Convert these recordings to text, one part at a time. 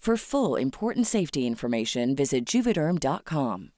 For full important safety information, visit juvederm.com.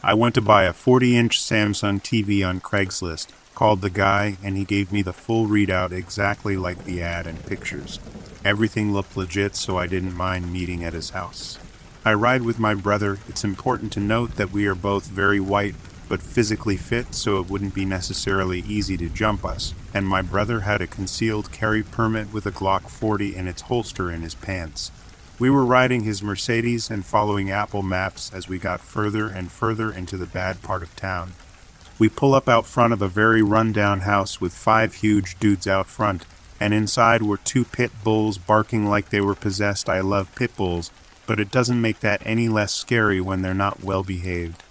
I went to buy a 40 inch Samsung TV on Craigslist, called the guy, and he gave me the full readout exactly like the ad and pictures. Everything looked legit, so I didn't mind meeting at his house. I ride with my brother. It's important to note that we are both very white but physically fit, so it wouldn't be necessarily easy to jump us. And my brother had a concealed carry permit with a Glock 40 in its holster in his pants. We were riding his Mercedes and following Apple Maps as we got further and further into the bad part of town. We pull up out front of a very rundown house with five huge dudes out front, and inside were two pit bulls barking like they were possessed. I love pit bulls, but it doesn't make that any less scary when they're not well behaved.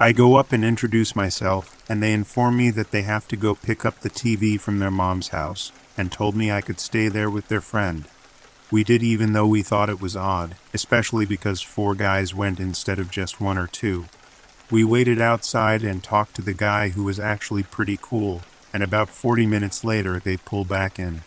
I go up and introduce myself, and they inform me that they have to go pick up the TV from their mom's house, and told me I could stay there with their friend. We did even though we thought it was odd, especially because four guys went instead of just one or two. We waited outside and talked to the guy who was actually pretty cool, and about 40 minutes later they pull back in.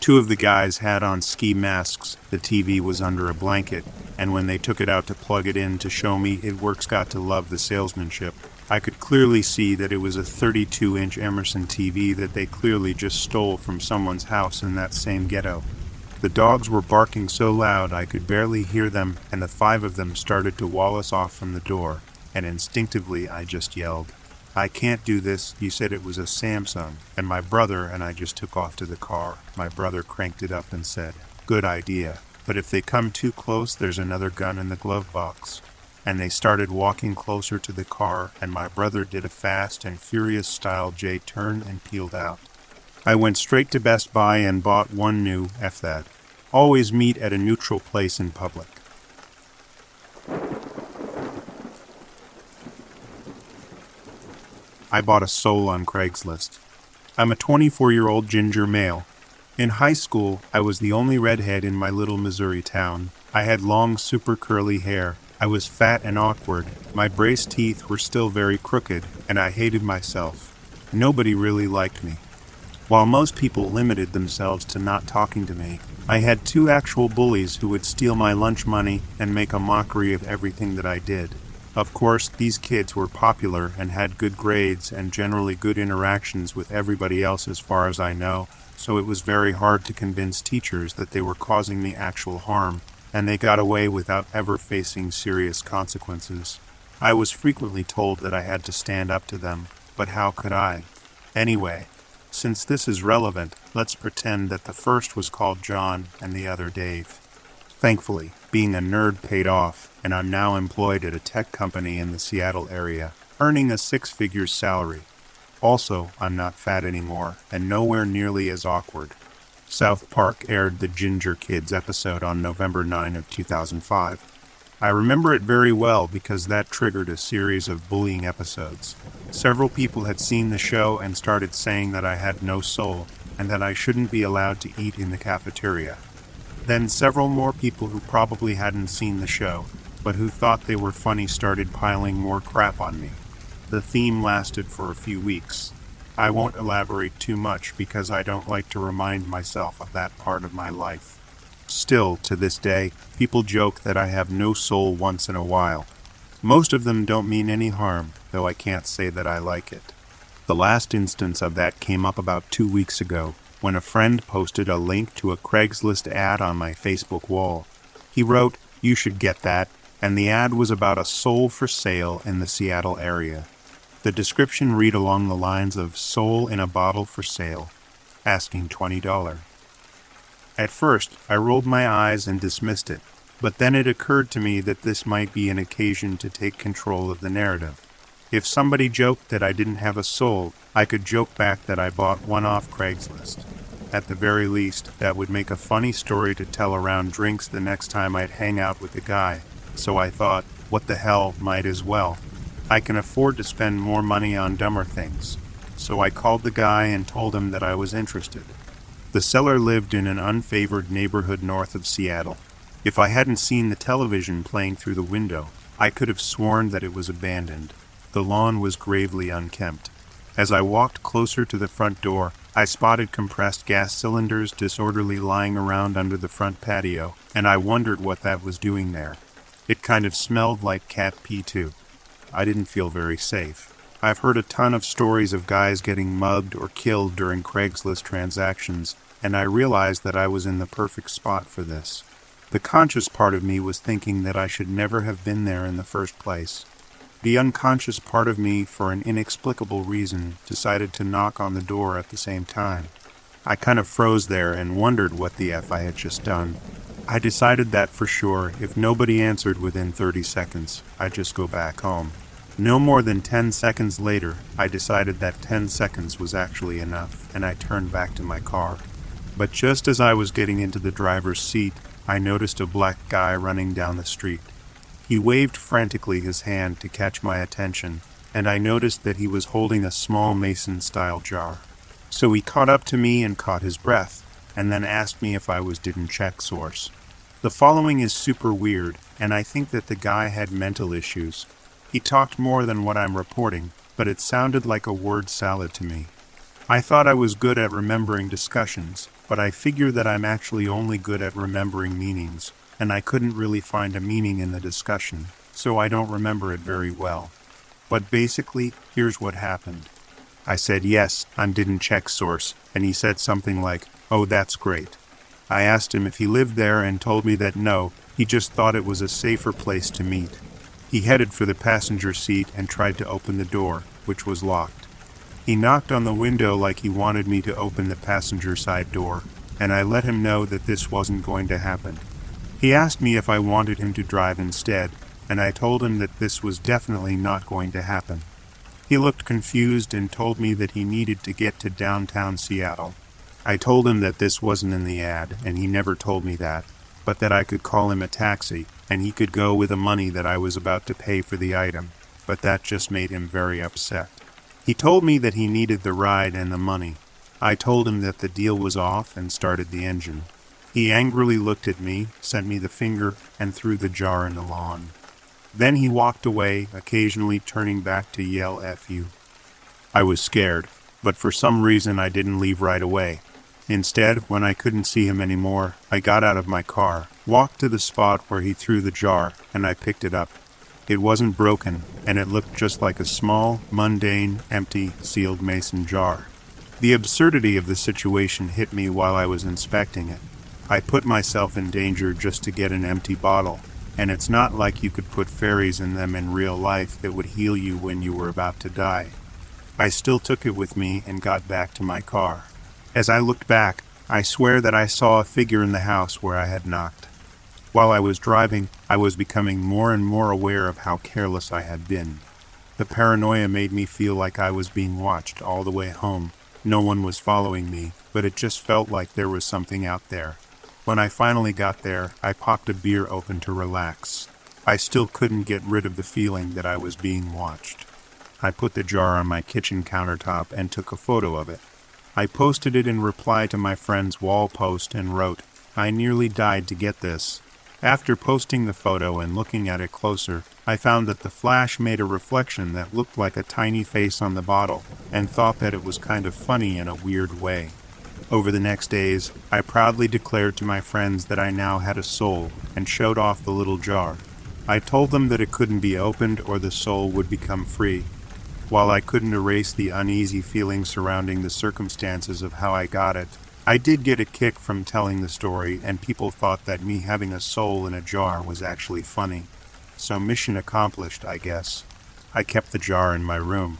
Two of the guys had on ski masks. The TV was under a blanket, and when they took it out to plug it in to show me, it works got to love the salesmanship. I could clearly see that it was a 32 inch Emerson TV that they clearly just stole from someone's house in that same ghetto. The dogs were barking so loud I could barely hear them, and the five of them started to wall us off from the door, and instinctively I just yelled, I can't do this. You said it was a Samsung. And my brother and I just took off to the car. My brother cranked it up and said, Good idea. But if they come too close, there's another gun in the glove box. And they started walking closer to the car, and my brother did a fast and furious style J turn and peeled out. I went straight to Best Buy and bought one new F that. Always meet at a neutral place in public. I bought a soul on Craigslist. I'm a 24 year old ginger male. In high school, I was the only redhead in my little Missouri town. I had long, super curly hair. I was fat and awkward. My braced teeth were still very crooked, and I hated myself. Nobody really liked me. While most people limited themselves to not talking to me, I had two actual bullies who would steal my lunch money and make a mockery of everything that I did. Of course, these kids were popular and had good grades and generally good interactions with everybody else as far as I know, so it was very hard to convince teachers that they were causing me actual harm, and they got away without ever facing serious consequences. I was frequently told that I had to stand up to them, but how could I? Anyway, since this is relevant, let's pretend that the first was called John and the other Dave. Thankfully, being a nerd paid off, and I'm now employed at a tech company in the Seattle area, earning a six figure salary. Also, I'm not fat anymore, and nowhere nearly as awkward. South Park aired the Ginger Kids episode on November 9 of 2005. I remember it very well because that triggered a series of bullying episodes. Several people had seen the show and started saying that I had no soul and that I shouldn't be allowed to eat in the cafeteria. Then several more people who probably hadn't seen the show, but who thought they were funny started piling more crap on me. The theme lasted for a few weeks. I won't elaborate too much because I don't like to remind myself of that part of my life. Still, to this day, people joke that I have no soul once in a while. Most of them don't mean any harm, though I can't say that I like it. The last instance of that came up about two weeks ago when a friend posted a link to a Craigslist ad on my Facebook wall. He wrote, You should get that, and the ad was about a soul for sale in the Seattle area. The description read along the lines of Soul in a bottle for sale, asking $20. At first, I rolled my eyes and dismissed it, but then it occurred to me that this might be an occasion to take control of the narrative. If somebody joked that I didn't have a soul, I could joke back that I bought one off Craigslist. At the very least, that would make a funny story to tell around drinks the next time I'd hang out with the guy. So I thought, what the hell, might as well. I can afford to spend more money on dumber things. So I called the guy and told him that I was interested. The seller lived in an unfavored neighborhood north of Seattle. If I hadn't seen the television playing through the window, I could have sworn that it was abandoned. The lawn was gravely unkempt. As I walked closer to the front door, I spotted compressed gas cylinders disorderly lying around under the front patio, and I wondered what that was doing there. It kind of smelled like cat pee, too. I didn't feel very safe. I've heard a ton of stories of guys getting mugged or killed during Craigslist transactions, and I realized that I was in the perfect spot for this. The conscious part of me was thinking that I should never have been there in the first place. The unconscious part of me, for an inexplicable reason, decided to knock on the door at the same time. I kind of froze there and wondered what the F I had just done. I decided that for sure, if nobody answered within 30 seconds, I'd just go back home. No more than 10 seconds later, I decided that 10 seconds was actually enough, and I turned back to my car. But just as I was getting into the driver's seat, I noticed a black guy running down the street. He waved frantically his hand to catch my attention, and I noticed that he was holding a small mason style jar. So he caught up to me and caught his breath, and then asked me if I was didn't check source. The following is super weird, and I think that the guy had mental issues. He talked more than what I'm reporting, but it sounded like a word salad to me. I thought I was good at remembering discussions, but I figure that I'm actually only good at remembering meanings and I couldn't really find a meaning in the discussion, so I don't remember it very well. But basically, here's what happened. I said yes, I didn't check source, and he said something like, Oh, that's great. I asked him if he lived there and told me that no, he just thought it was a safer place to meet. He headed for the passenger seat and tried to open the door, which was locked. He knocked on the window like he wanted me to open the passenger side door, and I let him know that this wasn't going to happen. He asked me if I wanted him to drive instead, and I told him that this was definitely not going to happen. He looked confused and told me that he needed to get to downtown Seattle. I told him that this wasn't in the ad, and he never told me that, but that I could call him a taxi, and he could go with the money that I was about to pay for the item, but that just made him very upset. He told me that he needed the ride and the money. I told him that the deal was off and started the engine. He angrily looked at me, sent me the finger, and threw the jar in the lawn. Then he walked away, occasionally turning back to yell F you. I was scared, but for some reason I didn't leave right away. Instead, when I couldn't see him anymore, I got out of my car, walked to the spot where he threw the jar, and I picked it up. It wasn't broken, and it looked just like a small, mundane, empty, sealed mason jar. The absurdity of the situation hit me while I was inspecting it. I put myself in danger just to get an empty bottle, and it's not like you could put fairies in them in real life that would heal you when you were about to die. I still took it with me and got back to my car. As I looked back, I swear that I saw a figure in the house where I had knocked. While I was driving, I was becoming more and more aware of how careless I had been. The paranoia made me feel like I was being watched all the way home. No one was following me, but it just felt like there was something out there. When I finally got there, I popped a beer open to relax. I still couldn't get rid of the feeling that I was being watched. I put the jar on my kitchen countertop and took a photo of it. I posted it in reply to my friend's wall post and wrote, I nearly died to get this. After posting the photo and looking at it closer, I found that the flash made a reflection that looked like a tiny face on the bottle, and thought that it was kind of funny in a weird way. Over the next days, I proudly declared to my friends that I now had a soul and showed off the little jar. I told them that it couldn't be opened or the soul would become free, while I couldn't erase the uneasy feeling surrounding the circumstances of how I got it, I did get a kick from telling the story, and people thought that me having a soul in a jar was actually funny. So, mission accomplished, I guess. I kept the jar in my room.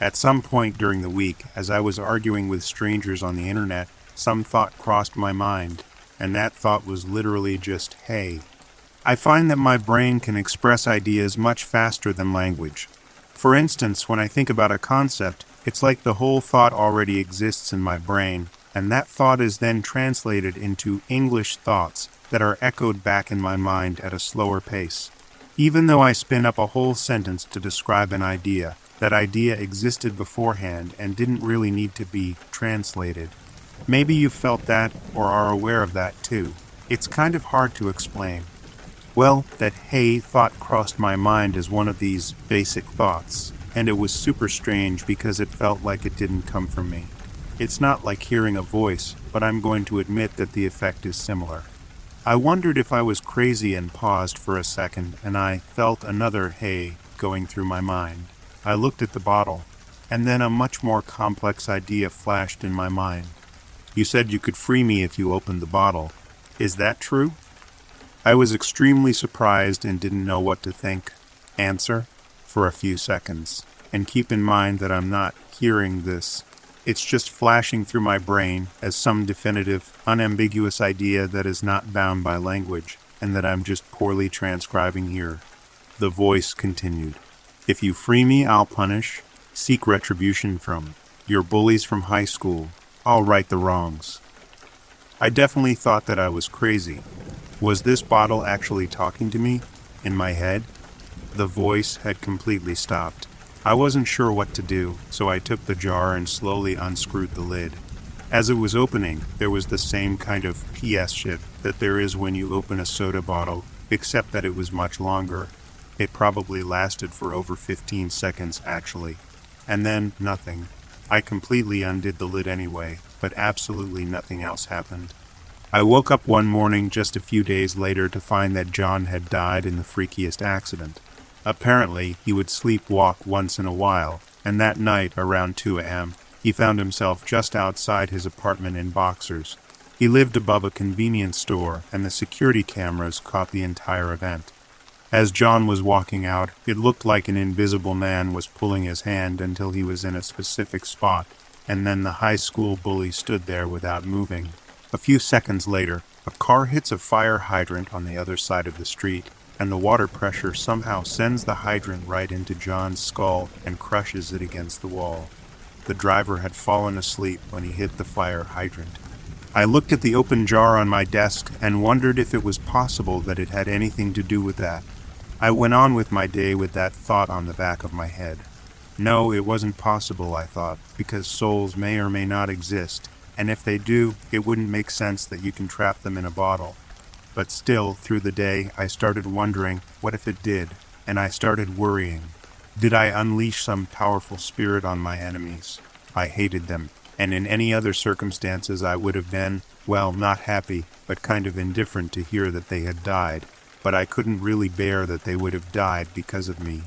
At some point during the week, as I was arguing with strangers on the internet, some thought crossed my mind, and that thought was literally just, hey. I find that my brain can express ideas much faster than language. For instance, when I think about a concept, it's like the whole thought already exists in my brain, and that thought is then translated into English thoughts that are echoed back in my mind at a slower pace. Even though I spin up a whole sentence to describe an idea, that idea existed beforehand and didn't really need to be translated. Maybe you felt that or are aware of that too. It's kind of hard to explain. Well, that hey thought crossed my mind as one of these basic thoughts, and it was super strange because it felt like it didn't come from me. It's not like hearing a voice, but I'm going to admit that the effect is similar. I wondered if I was crazy and paused for a second, and I felt another hey going through my mind. I looked at the bottle, and then a much more complex idea flashed in my mind. You said you could free me if you opened the bottle. Is that true? I was extremely surprised and didn't know what to think. Answer for a few seconds. And keep in mind that I'm not hearing this. It's just flashing through my brain as some definitive, unambiguous idea that is not bound by language and that I'm just poorly transcribing here. The voice continued. If you free me, I'll punish, seek retribution from your bullies from high school. I'll right the wrongs. I definitely thought that I was crazy, was this bottle actually talking to me? In my head? The voice had completely stopped. I wasn't sure what to do, so I took the jar and slowly unscrewed the lid. As it was opening, there was the same kind of PS shit that there is when you open a soda bottle, except that it was much longer. It probably lasted for over 15 seconds, actually. And then, nothing. I completely undid the lid anyway, but absolutely nothing else happened. I woke up one morning just a few days later to find that John had died in the freakiest accident. Apparently, he would sleepwalk once in a while, and that night, around 2 a.m., he found himself just outside his apartment in boxers. He lived above a convenience store, and the security cameras caught the entire event. As John was walking out, it looked like an invisible man was pulling his hand until he was in a specific spot, and then the high school bully stood there without moving. A few seconds later, a car hits a fire hydrant on the other side of the street, and the water pressure somehow sends the hydrant right into John's skull and crushes it against the wall. The driver had fallen asleep when he hit the fire hydrant. I looked at the open jar on my desk and wondered if it was possible that it had anything to do with that. I went on with my day with that thought on the back of my head. No, it wasn't possible, I thought, because souls may or may not exist, and if they do, it wouldn't make sense that you can trap them in a bottle. But still, through the day, I started wondering what if it did, and I started worrying. Did I unleash some powerful spirit on my enemies? I hated them, and in any other circumstances I would have been, well, not happy, but kind of indifferent to hear that they had died but I couldn't really bear that they would have died because of me.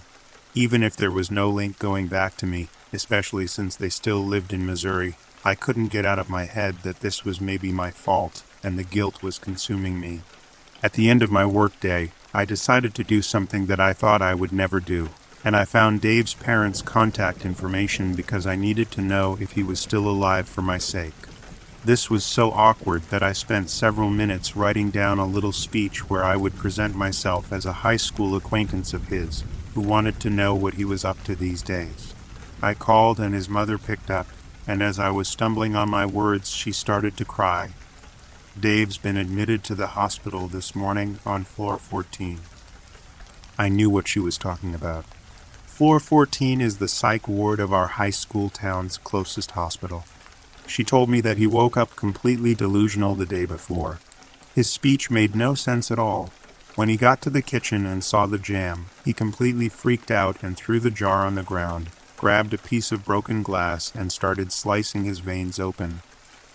Even if there was no link going back to me, especially since they still lived in Missouri, I couldn't get out of my head that this was maybe my fault and the guilt was consuming me. At the end of my workday, I decided to do something that I thought I would never do, and I found Dave's parents' contact information because I needed to know if he was still alive for my sake. This was so awkward that I spent several minutes writing down a little speech where I would present myself as a high school acquaintance of his who wanted to know what he was up to these days. I called and his mother picked up, and as I was stumbling on my words, she started to cry. Dave's been admitted to the hospital this morning on floor 14. I knew what she was talking about. Floor 14 is the psych ward of our high school town's closest hospital. She told me that he woke up completely delusional the day before. His speech made no sense at all. When he got to the kitchen and saw the jam, he completely freaked out and threw the jar on the ground, grabbed a piece of broken glass, and started slicing his veins open.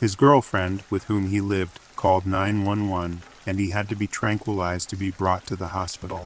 His girlfriend, with whom he lived, called 911, and he had to be tranquilized to be brought to the hospital.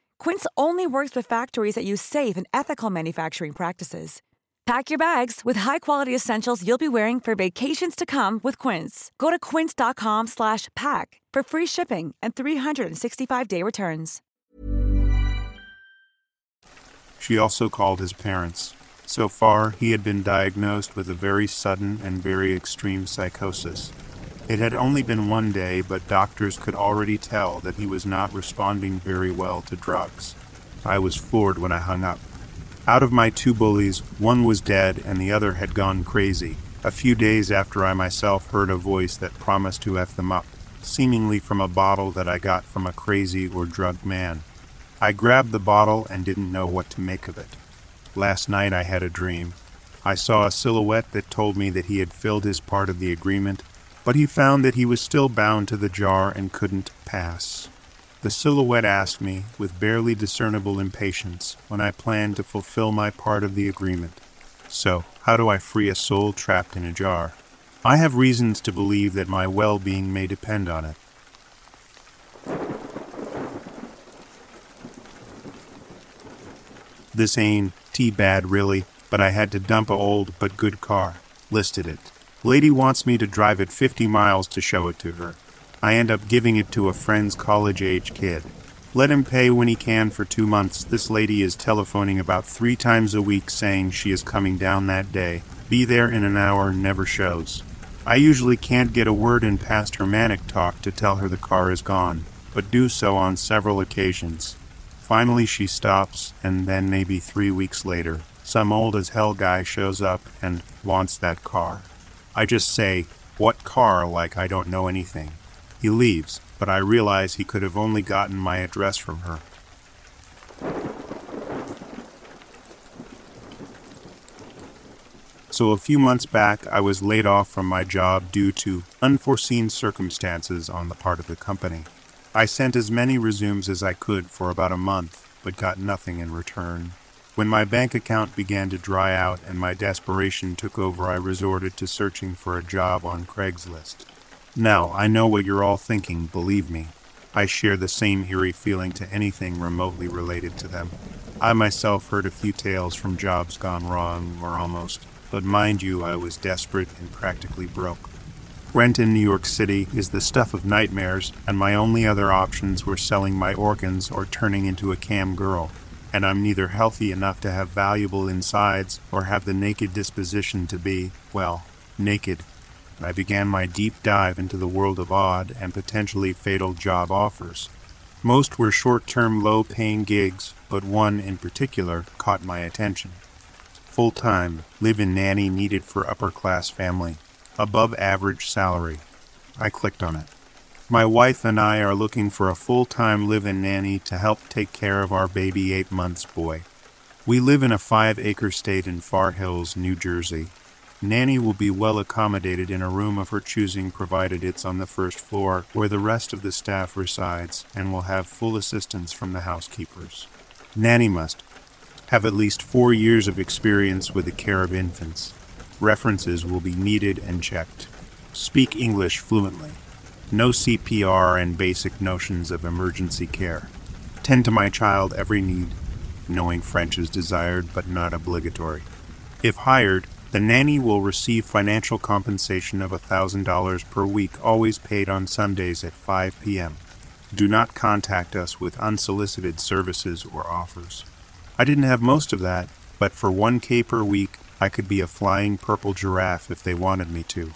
Quince only works with factories that use safe and ethical manufacturing practices. Pack your bags with high-quality essentials you'll be wearing for vacations to come with Quince. Go to quince.com/pack for free shipping and 365-day returns. She also called his parents. So far, he had been diagnosed with a very sudden and very extreme psychosis. It had only been one day, but doctors could already tell that he was not responding very well to drugs. I was floored when I hung up. Out of my two bullies, one was dead and the other had gone crazy, a few days after I myself heard a voice that promised to F them up, seemingly from a bottle that I got from a crazy or drugged man. I grabbed the bottle and didn't know what to make of it. Last night I had a dream. I saw a silhouette that told me that he had filled his part of the agreement but he found that he was still bound to the jar and couldn't pass. The silhouette asked me, with barely discernible impatience, when I planned to fulfill my part of the agreement. So, how do I free a soul trapped in a jar? I have reasons to believe that my well being may depend on it. This ain't too bad, really, but I had to dump a old but good car. Listed it. Lady wants me to drive it 50 miles to show it to her. I end up giving it to a friend's college age kid. Let him pay when he can for two months. This lady is telephoning about three times a week saying she is coming down that day. Be there in an hour, never shows. I usually can't get a word in past her manic talk to tell her the car is gone, but do so on several occasions. Finally, she stops, and then maybe three weeks later, some old as hell guy shows up and wants that car. I just say, What car? like I don't know anything. He leaves, but I realize he could have only gotten my address from her. So, a few months back, I was laid off from my job due to unforeseen circumstances on the part of the company. I sent as many resumes as I could for about a month, but got nothing in return. When my bank account began to dry out and my desperation took over, I resorted to searching for a job on Craigslist. Now, I know what you're all thinking, believe me. I share the same eerie feeling to anything remotely related to them. I myself heard a few tales from jobs gone wrong, or almost, but mind you, I was desperate and practically broke. Rent in New York City is the stuff of nightmares, and my only other options were selling my organs or turning into a cam girl. And I'm neither healthy enough to have valuable insides or have the naked disposition to be, well, naked. I began my deep dive into the world of odd and potentially fatal job offers. Most were short term, low paying gigs, but one in particular caught my attention. Full time, live in nanny needed for upper class family above average salary. I clicked on it. My wife and I are looking for a full time live in nanny to help take care of our baby eight months boy. We live in a five acre state in Far Hills, New Jersey. Nanny will be well accommodated in a room of her choosing, provided it's on the first floor where the rest of the staff resides, and will have full assistance from the housekeepers. Nanny must have at least four years of experience with the care of infants. References will be needed and checked. Speak English fluently. No CPR and basic notions of emergency care. Tend to my child every need. Knowing French is desired but not obligatory. If hired, the nanny will receive financial compensation of $1,000 per week, always paid on Sundays at 5 p.m. Do not contact us with unsolicited services or offers. I didn't have most of that, but for 1K per week, I could be a flying purple giraffe if they wanted me to.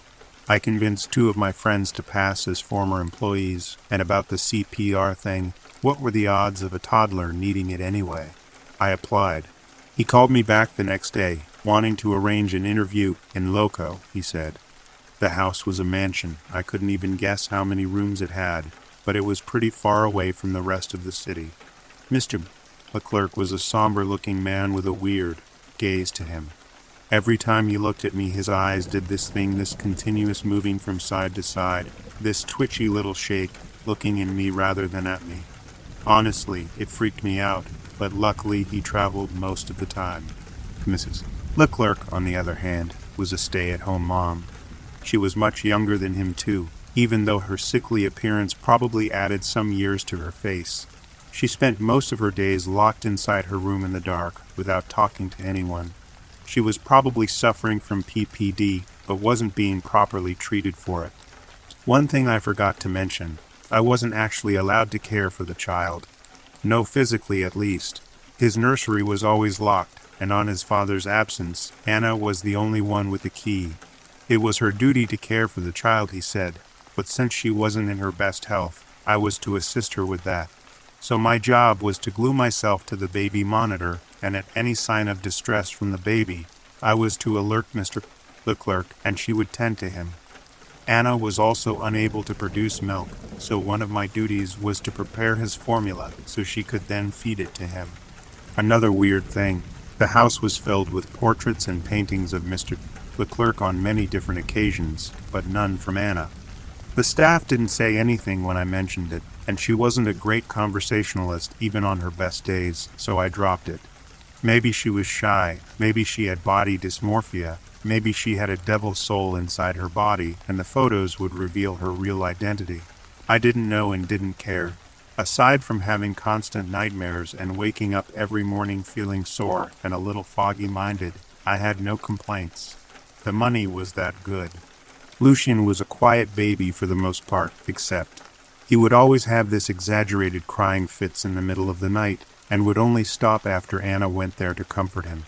I convinced two of my friends to pass as former employees, and about the CPR thing, what were the odds of a toddler needing it anyway? I applied. He called me back the next day, wanting to arrange an interview in Loco, he said. The house was a mansion. I couldn't even guess how many rooms it had, but it was pretty far away from the rest of the city. Mr. Leclerc was a somber looking man with a weird gaze to him. Every time he looked at me, his eyes did this thing, this continuous moving from side to side, this twitchy little shake, looking in me rather than at me. Honestly, it freaked me out, but luckily he traveled most of the time. Mrs. Leclerc, on the other hand, was a stay at home mom. She was much younger than him, too, even though her sickly appearance probably added some years to her face. She spent most of her days locked inside her room in the dark, without talking to anyone. She was probably suffering from PPD, but wasn't being properly treated for it. One thing I forgot to mention I wasn't actually allowed to care for the child. No, physically at least. His nursery was always locked, and on his father's absence, Anna was the only one with the key. It was her duty to care for the child, he said, but since she wasn't in her best health, I was to assist her with that. So my job was to glue myself to the baby monitor and at any sign of distress from the baby, I was to alert Mr. Leclerc, and she would tend to him. Anna was also unable to produce milk, so one of my duties was to prepare his formula so she could then feed it to him. Another weird thing the house was filled with portraits and paintings of Mr. Leclerc on many different occasions, but none from Anna. The staff didn't say anything when I mentioned it, and she wasn't a great conversationalist even on her best days, so I dropped it. Maybe she was shy. Maybe she had body dysmorphia. Maybe she had a devil soul inside her body, and the photos would reveal her real identity. I didn't know and didn't care. Aside from having constant nightmares and waking up every morning feeling sore and a little foggy minded, I had no complaints. The money was that good. Lucian was a quiet baby for the most part, except he would always have this exaggerated crying fits in the middle of the night and would only stop after Anna went there to comfort him.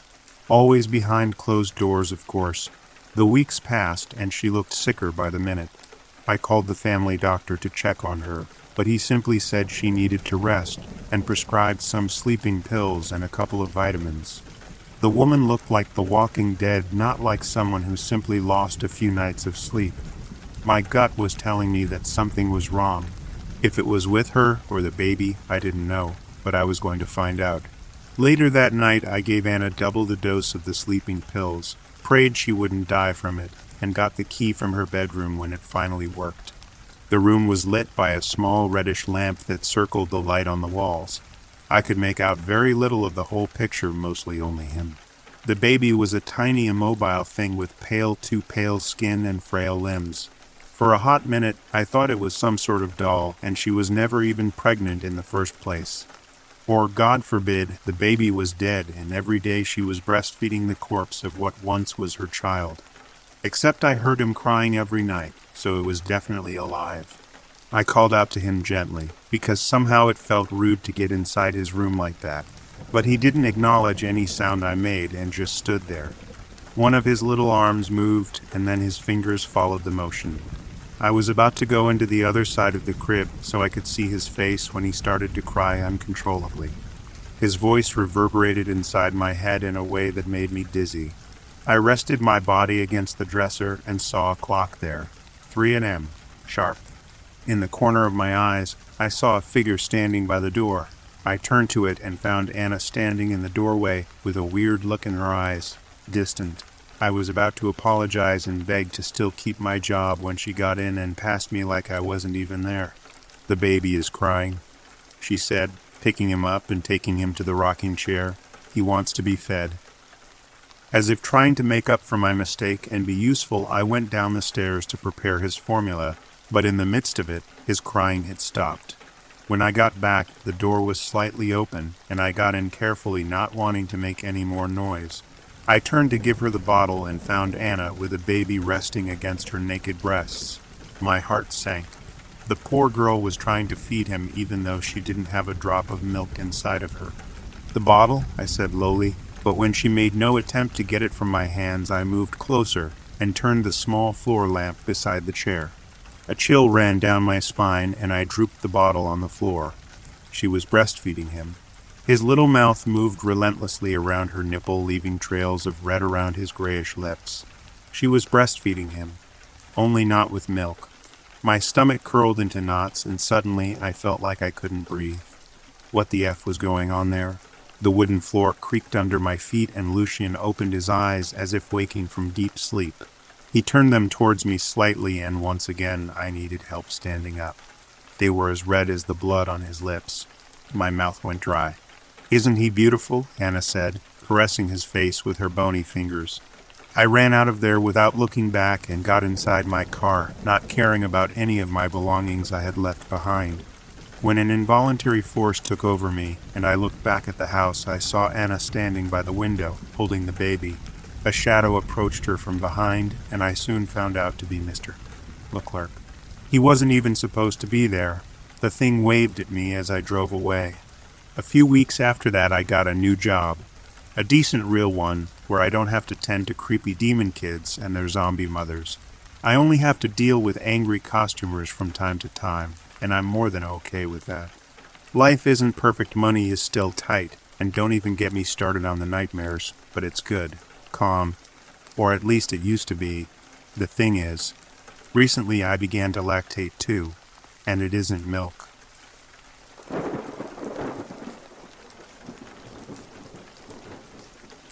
Always behind closed doors, of course. The weeks passed and she looked sicker by the minute. I called the family doctor to check on her, but he simply said she needed to rest and prescribed some sleeping pills and a couple of vitamins. The woman looked like the walking dead, not like someone who simply lost a few nights of sleep. My gut was telling me that something was wrong. If it was with her or the baby, I didn't know, but I was going to find out. Later that night, I gave Anna double the dose of the sleeping pills, prayed she wouldn't die from it, and got the key from her bedroom when it finally worked. The room was lit by a small reddish lamp that circled the light on the walls. I could make out very little of the whole picture, mostly only him. The baby was a tiny immobile thing with pale, too pale skin and frail limbs. For a hot minute, I thought it was some sort of doll, and she was never even pregnant in the first place. Or, God forbid, the baby was dead, and every day she was breastfeeding the corpse of what once was her child. Except I heard him crying every night, so it was definitely alive. I called out to him gently, because somehow it felt rude to get inside his room like that. But he didn't acknowledge any sound I made and just stood there. One of his little arms moved, and then his fingers followed the motion. I was about to go into the other side of the crib so I could see his face when he started to cry uncontrollably. His voice reverberated inside my head in a way that made me dizzy. I rested my body against the dresser and saw a clock there. 3 a.m. sharp. In the corner of my eyes, I saw a figure standing by the door. I turned to it and found Anna standing in the doorway with a weird look in her eyes, distant. I was about to apologize and beg to still keep my job when she got in and passed me like I wasn't even there. The baby is crying, she said, picking him up and taking him to the rocking chair. He wants to be fed. As if trying to make up for my mistake and be useful, I went down the stairs to prepare his formula but in the midst of it, his crying had stopped. When I got back, the door was slightly open, and I got in carefully, not wanting to make any more noise. I turned to give her the bottle and found Anna with a baby resting against her naked breasts. My heart sank. The poor girl was trying to feed him even though she didn't have a drop of milk inside of her. The bottle? I said lowly, but when she made no attempt to get it from my hands, I moved closer and turned the small floor lamp beside the chair. A chill ran down my spine, and I drooped the bottle on the floor. She was breastfeeding him. His little mouth moved relentlessly around her nipple, leaving trails of red around his grayish lips. She was breastfeeding him, only not with milk. My stomach curled into knots, and suddenly I felt like I couldn't breathe. What the F was going on there? The wooden floor creaked under my feet, and Lucian opened his eyes as if waking from deep sleep. He turned them towards me slightly, and once again I needed help standing up. They were as red as the blood on his lips. My mouth went dry. Isn't he beautiful? Anna said, caressing his face with her bony fingers. I ran out of there without looking back and got inside my car, not caring about any of my belongings I had left behind. When an involuntary force took over me and I looked back at the house, I saw Anna standing by the window, holding the baby. A shadow approached her from behind, and I soon found out to be Mr. Leclerc. He wasn't even supposed to be there. The thing waved at me as I drove away. A few weeks after that, I got a new job. A decent real one, where I don't have to tend to creepy demon kids and their zombie mothers. I only have to deal with angry costumers from time to time, and I'm more than okay with that. Life isn't perfect, money is still tight, and don't even get me started on the nightmares, but it's good calm, or at least it used to be. The thing is, recently I began to lactate too, and it isn't milk.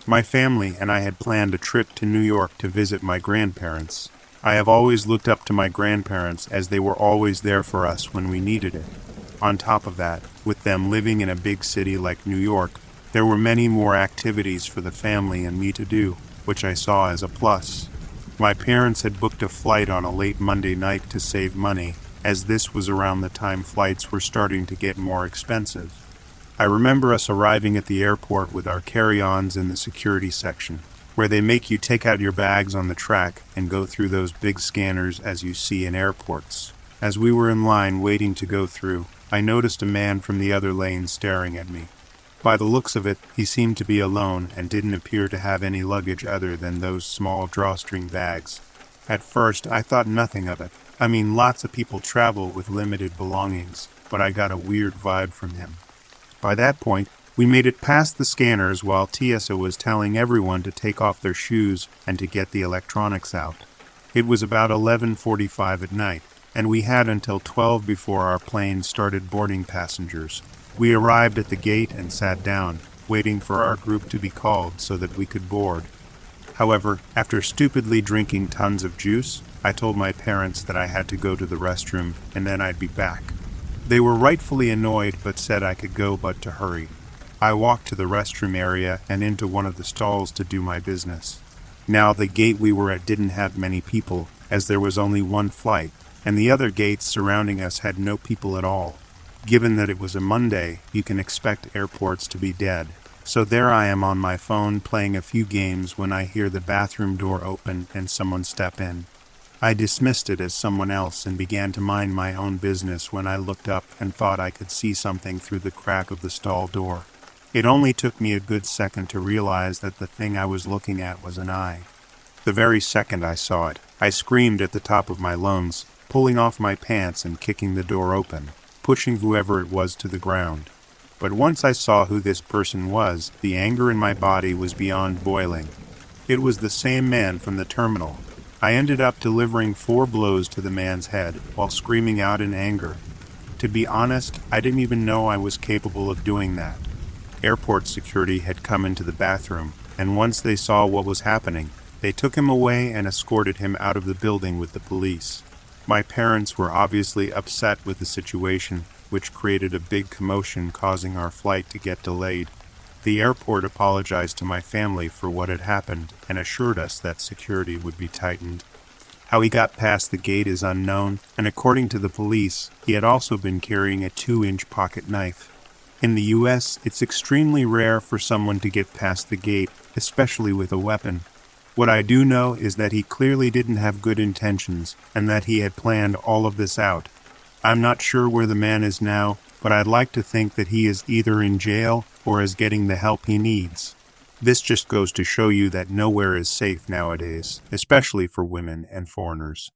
My family and I had planned a trip to New York to visit my grandparents. I have always looked up to my grandparents as they were always there for us when we needed it. On top of that, with them living in a big city like New York, there were many more activities for the family and me to do, which I saw as a plus. My parents had booked a flight on a late Monday night to save money, as this was around the time flights were starting to get more expensive. I remember us arriving at the airport with our carry ons in the security section. where they make you take out your bags on the track and go through those big scanners as you see in airports. As we were in line waiting to go through, I noticed a man from the other lane staring at me. By the looks of it, he seemed to be alone and didn't appear to have any luggage other than those small drawstring bags. At first, I thought nothing of it. I mean, lots of people travel with limited belongings, but I got a weird vibe from him. By that point, we made it past the scanners while TSA was telling everyone to take off their shoes and to get the electronics out. It was about 11:45 at night, and we had until 12 before our plane started boarding passengers. We arrived at the gate and sat down, waiting for our group to be called so that we could board. However, after stupidly drinking tons of juice, I told my parents that I had to go to the restroom and then I'd be back. They were rightfully annoyed but said I could go but to hurry. I walked to the restroom area and into one of the stalls to do my business. Now, the gate we were at didn't have many people, as there was only one flight, and the other gates surrounding us had no people at all. Given that it was a Monday, you can expect airports to be dead. So there I am on my phone playing a few games when I hear the bathroom door open and someone step in. I dismissed it as someone else and began to mind my own business when I looked up and thought I could see something through the crack of the stall door. It only took me a good second to realize that the thing I was looking at was an eye. The very second I saw it, I screamed at the top of my lungs, pulling off my pants and kicking the door open pushing whoever it was to the ground. But once I saw who this person was, the anger in my body was beyond boiling. It was the same man from the terminal. I ended up delivering four blows to the man's head while screaming out in anger. To be honest, I didn't even know I was capable of doing that. Airport security had come into the bathroom, and once they saw what was happening, they took him away and escorted him out of the building with the police. My parents were obviously upset with the situation, which created a big commotion causing our flight to get delayed. The airport apologized to my family for what had happened and assured us that security would be tightened. How he got past the gate is unknown, and according to the police, he had also been carrying a two inch pocket knife. In the US, it's extremely rare for someone to get past the gate, especially with a weapon. What I do know is that he clearly didn't have good intentions and that he had planned all of this out. I'm not sure where the man is now, but I'd like to think that he is either in jail or is getting the help he needs. This just goes to show you that nowhere is safe nowadays, especially for women and foreigners.